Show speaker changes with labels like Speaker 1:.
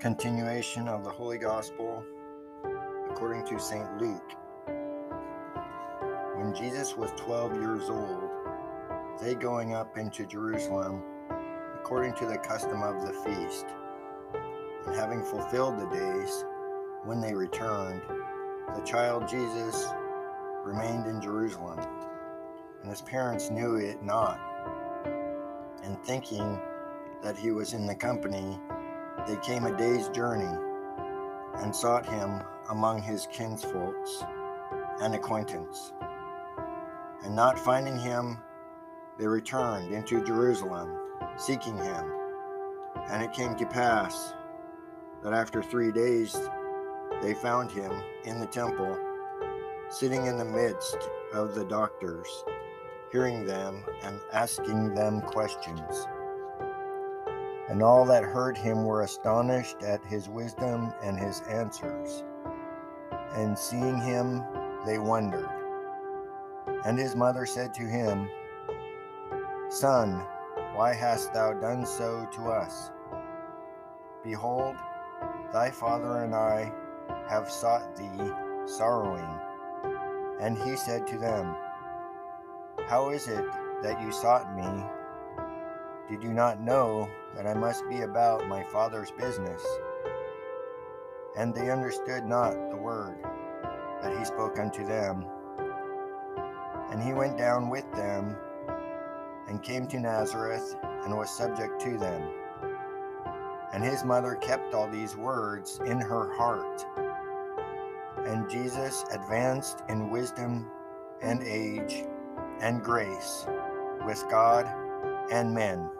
Speaker 1: Continuation of the Holy Gospel according to St. Luke. When Jesus was 12 years old, they going up into Jerusalem according to the custom of the feast, and having fulfilled the days, when they returned, the child Jesus remained in Jerusalem, and his parents knew it not. And thinking that he was in the company, they came a day's journey and sought him among his kinsfolks and acquaintance. And not finding him, they returned into Jerusalem, seeking him. And it came to pass that after three days they found him in the temple, sitting in the midst of the doctors, hearing them and asking them questions. And all that heard him were astonished at his wisdom and his answers. And seeing him, they wondered. And his mother said to him, Son, why hast thou done so to us? Behold, thy father and I have sought thee sorrowing. And he said to them, How is it that you sought me? Did you not know that I must be about my Father's business? And they understood not the word that he spoke unto them. And he went down with them and came to Nazareth and was subject to them. And his mother kept all these words in her heart. And Jesus advanced in wisdom and age and grace with God and men.